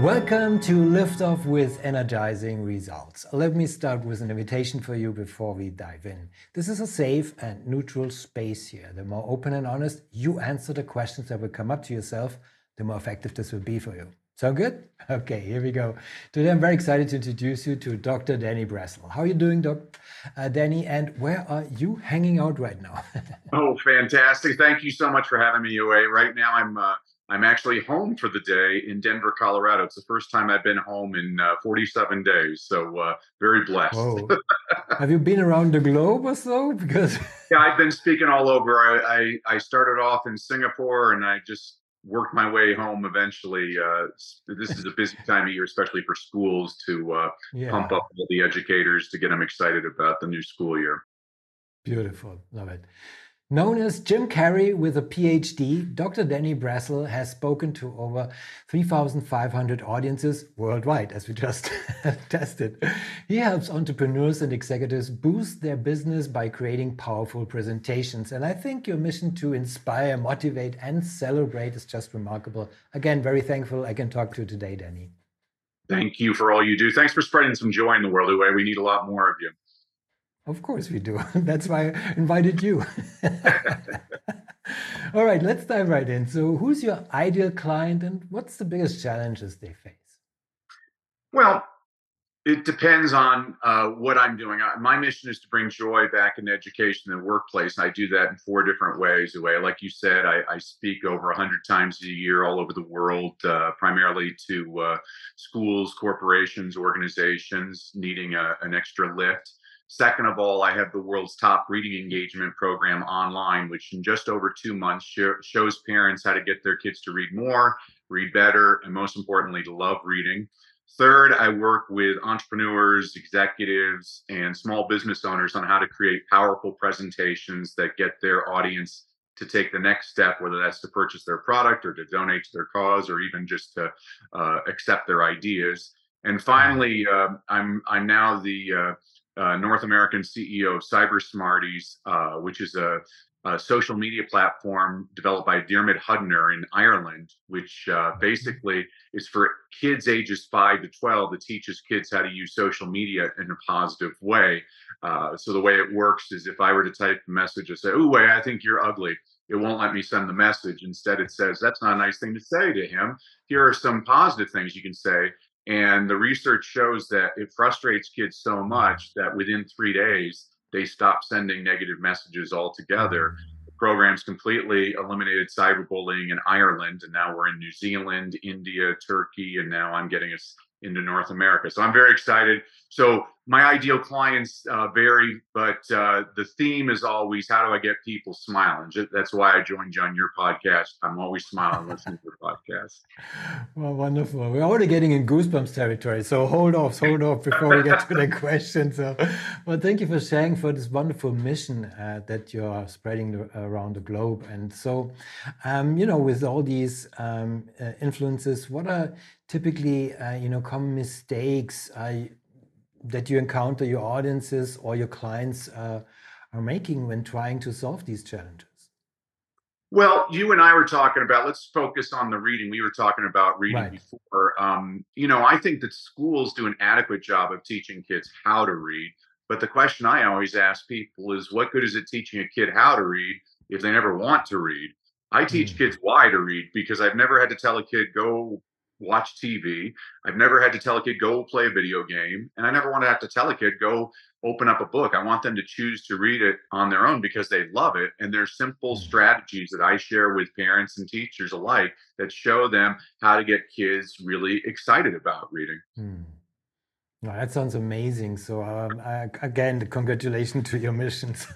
Welcome to Liftoff with Energizing Results. Let me start with an invitation for you before we dive in. This is a safe and neutral space here. The more open and honest you answer the questions that will come up to yourself, the more effective this will be for you. Sound good? Okay, here we go. Today I'm very excited to introduce you to Dr. Danny Brassell. How are you doing, Doc? Uh, Danny, and where are you hanging out right now? oh, fantastic. Thank you so much for having me Uwe. Right now I'm uh, I'm actually home for the day in Denver, Colorado. It's the first time I've been home in uh, 47 days, so uh, very blessed. Have you been around the globe or so? Because yeah, I've been speaking all over. I, I, I started off in Singapore, and I just worked my way home. Eventually, uh, this is a busy time of year, especially for schools, to uh, yeah. pump up all the educators to get them excited about the new school year. Beautiful, love it. Known as Jim Carrey with a PhD, Dr. Danny Brassell has spoken to over 3,500 audiences worldwide, as we just tested. He helps entrepreneurs and executives boost their business by creating powerful presentations. And I think your mission to inspire, motivate, and celebrate is just remarkable. Again, very thankful I can talk to you today, Danny. Thank you for all you do. Thanks for spreading some joy in the world. We need a lot more of you. Of course we do. That's why I invited you. All right, let's dive right in. So, who's your ideal client and what's the biggest challenges they face? Well, it depends on uh, what I'm doing. My mission is to bring joy back in education and workplace. I do that in four different ways. The way, like you said, I, I speak over 100 times a year all over the world, uh, primarily to uh, schools, corporations, organizations needing a, an extra lift. Second of all, I have the world's top reading engagement program online, which in just over two months shows parents how to get their kids to read more, read better, and most importantly, to love reading. Third, I work with entrepreneurs, executives, and small business owners on how to create powerful presentations that get their audience to take the next step, whether that's to purchase their product or to donate to their cause or even just to uh, accept their ideas. And finally, uh, I'm I'm now the uh, uh, North American CEO of Cyber Smarties, uh, which is a, a, social media platform developed by Diarmuid Hudner in Ireland, which uh, mm-hmm. basically is for kids ages 5 to 12 that teaches kids how to use social media in a positive way. Uh, so the way it works is if I were to type a message and say, "Oh, wait, I think you're ugly," it won't let me send the message. Instead, it says, "That's not a nice thing to say to him. Here are some positive things you can say." And the research shows that it frustrates kids so much that within three days, they stop sending negative messages altogether. The program's completely eliminated cyberbullying in Ireland, and now we're in New Zealand, India, Turkey, and now I'm getting us into North America. So I'm very excited. So my ideal clients uh, vary, but uh, the theme is always how do I get people smiling? That's why I joined you on your podcast. I'm always smiling listening to your podcast. Well, wonderful. We're already getting in goosebumps territory. So hold off, hold off before we get to the question. So, well, thank you for sharing for this wonderful mission uh, that you're spreading the, around the globe. And so, um, you know, with all these um, uh, influences, what are typically, uh, you know, common mistakes? That you encounter your audiences or your clients uh, are making when trying to solve these challenges? Well, you and I were talking about, let's focus on the reading. We were talking about reading right. before. Um, you know, I think that schools do an adequate job of teaching kids how to read. But the question I always ask people is what good is it teaching a kid how to read if they never want to read? I teach mm. kids why to read because I've never had to tell a kid, go watch TV. I've never had to tell a kid go play a video game, and I never want to have to tell a kid go open up a book. I want them to choose to read it on their own because they love it. And there's simple mm. strategies that I share with parents and teachers alike that show them how to get kids really excited about reading. Hmm. Well, that sounds amazing. So um, I, again, congratulations to your missions.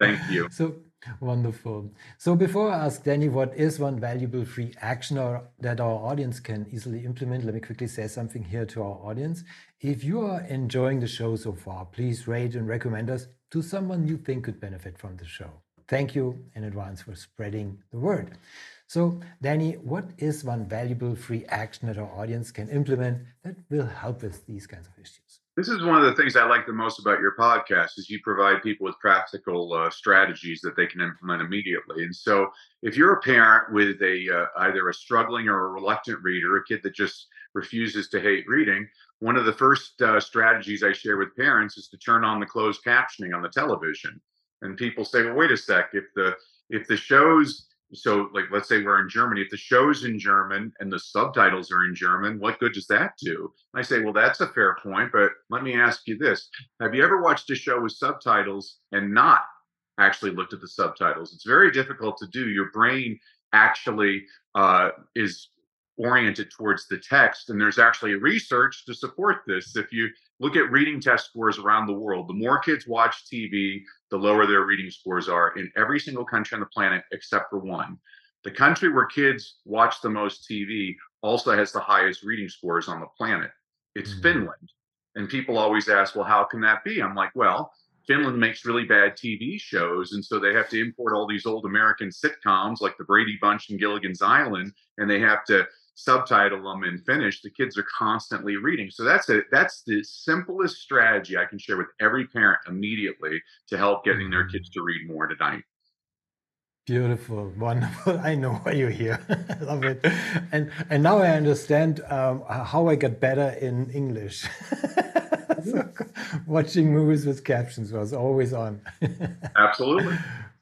Thank you. So Wonderful. So before I ask Danny what is one valuable free action or that our audience can easily implement, let me quickly say something here to our audience. If you are enjoying the show so far, please rate and recommend us to someone you think could benefit from the show. thank you in advance for spreading the word. So, Danny, what is one valuable free action that our audience can implement that will help with these kinds of issues? This is one of the things I like the most about your podcast is you provide people with practical uh, strategies that they can implement immediately. And so, if you're a parent with a uh, either a struggling or a reluctant reader, a kid that just refuses to hate reading, one of the first uh, strategies I share with parents is to turn on the closed captioning on the television. And people say, "Well, wait a sec. If the if the shows so like let's say we're in germany if the show's in german and the subtitles are in german what good does that do? I say well that's a fair point but let me ask you this. Have you ever watched a show with subtitles and not actually looked at the subtitles? It's very difficult to do. Your brain actually uh, is oriented towards the text and there's actually research to support this if you look at reading test scores around the world. The more kids watch TV, the lower their reading scores are in every single country on the planet except for one. The country where kids watch the most TV also has the highest reading scores on the planet. It's mm-hmm. Finland. And people always ask, well, how can that be? I'm like, well, Finland makes really bad TV shows. And so they have to import all these old American sitcoms like The Brady Bunch and Gilligan's Island, and they have to subtitle them and finish the kids are constantly reading. So that's it. That's the simplest strategy I can share with every parent immediately to help getting their kids to read more tonight. Beautiful, wonderful. I know why you're here. I love it. And and now I understand um, how I got better in English. so, watching movies with captions was always on. Absolutely.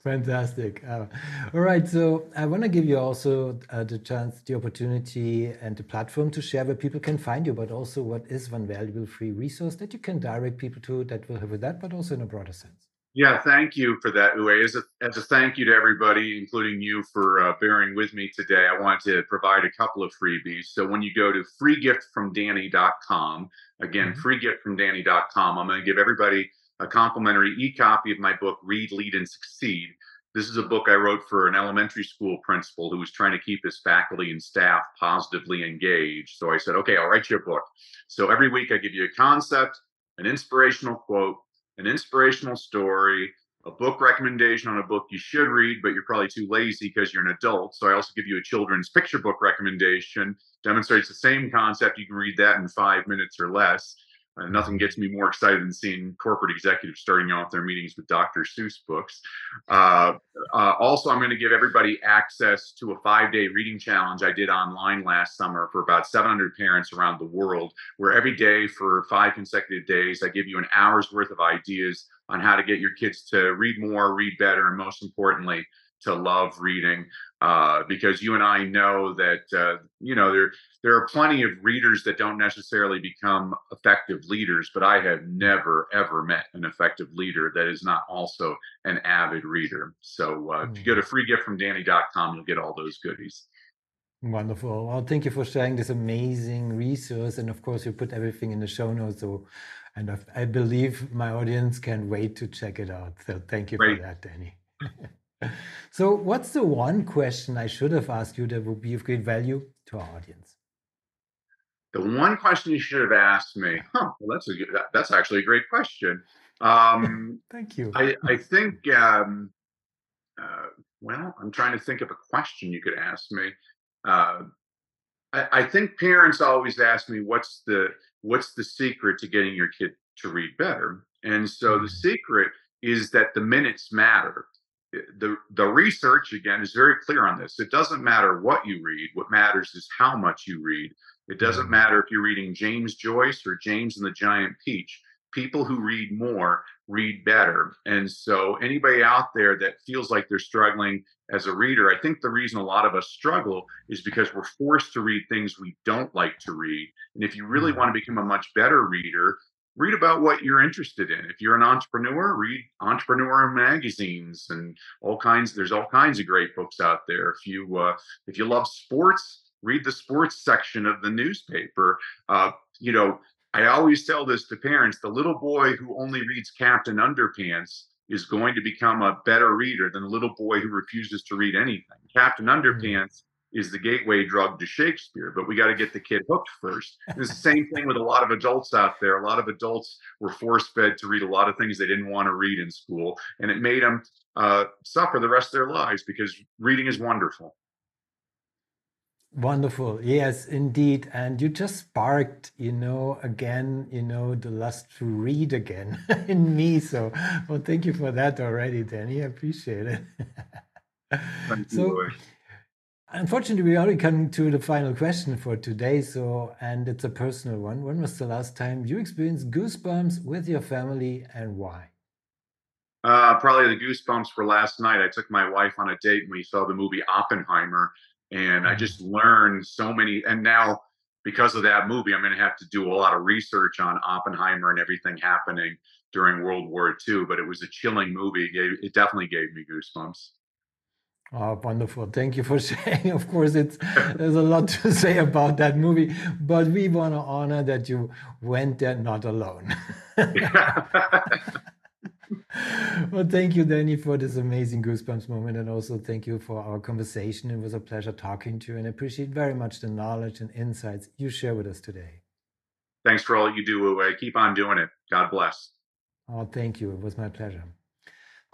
Fantastic. Uh, all right. So I want to give you also uh, the chance, the opportunity, and the platform to share where people can find you, but also what is one valuable free resource that you can direct people to that will help with that, but also in a broader sense. Yeah, thank you for that, Uwe. As a, as a thank you to everybody, including you, for uh, bearing with me today, I want to provide a couple of freebies. So when you go to freegiftfromdanny.com, again, mm-hmm. freegiftfromdanny.com, I'm going to give everybody a complimentary e-copy of my book, Read, Lead, and Succeed. This is a book I wrote for an elementary school principal who was trying to keep his faculty and staff positively engaged. So I said, okay, I'll write you a book. So every week I give you a concept, an inspirational quote, an inspirational story, a book recommendation on a book you should read, but you're probably too lazy because you're an adult. So I also give you a children's picture book recommendation, demonstrates the same concept. You can read that in five minutes or less. Uh, nothing gets me more excited than seeing corporate executives starting off their meetings with Dr. Seuss books. Uh, uh, also, I'm going to give everybody access to a five day reading challenge I did online last summer for about 700 parents around the world, where every day for five consecutive days, I give you an hour's worth of ideas on how to get your kids to read more, read better, and most importantly, to love reading uh, because you and I know that uh, you know there there are plenty of readers that don't necessarily become effective leaders, but I have never ever met an effective leader that is not also an avid reader. So uh, mm. if you go to hmm. freegiftfromdanny.com, you'll get all those goodies. Wonderful. Well, thank you for sharing this amazing resource, and of course, you put everything in the show notes. So, and I, I believe my audience can wait to check it out. So, thank you Great. for that, Danny. so, what's the one question I should have asked you that would be of great value to our audience? The one question you should have asked me. Huh, well, that's a good, that, that's actually a great question. Um, Thank you. I, I think. Um, uh, well, I'm trying to think of a question you could ask me. Uh, I, I think parents always ask me, "What's the what's the secret to getting your kid to read better?" And so the mm-hmm. secret is that the minutes matter the the research again is very clear on this. It doesn't matter what you read. What matters is how much you read. It doesn't mm-hmm. matter if you're reading James Joyce or James and the Giant Peach. People who read more read better. And so anybody out there that feels like they're struggling as a reader, I think the reason a lot of us struggle is because we're forced to read things we don't like to read. And if you really mm-hmm. want to become a much better reader, read about what you're interested in. If you're an entrepreneur, read entrepreneur magazines and all kinds. There's all kinds of great books out there. If you uh, if you love sports, read the sports section of the newspaper. Uh, you know, I always tell this to parents: the little boy who only reads Captain Underpants is going to become a better reader than the little boy who refuses to read anything. Captain mm-hmm. Underpants is the gateway drug to Shakespeare, but we got to get the kid hooked first. It's the same thing with a lot of adults out there. A lot of adults were force fed to read a lot of things they didn't want to read in school, and it made them uh, suffer the rest of their lives because reading is wonderful. Wonderful. Yes, indeed. And you just sparked, you know, again, you know, the lust to read again in me. So, well, thank you for that already, Danny. I appreciate it. so, unfortunately, we already come to the final question for today. So, and it's a personal one. When was the last time you experienced goosebumps with your family and why? Uh, probably the goosebumps were last night. I took my wife on a date and we saw the movie Oppenheimer and I mm. just learned so many. And now, because of that movie, I'm going to have to do a lot of research on Oppenheimer and everything happening during World War II. But it was a chilling movie. It, gave, it definitely gave me goosebumps. Oh, wonderful. Thank you for sharing. Of course, it's there's a lot to say about that movie, but we want to honor that you went there not alone. well, thank you, Danny, for this amazing goosebumps moment. And also thank you for our conversation. It was a pleasure talking to you and I appreciate very much the knowledge and insights you share with us today. Thanks for all you do, Uwe. Keep on doing it. God bless. Oh, thank you. It was my pleasure.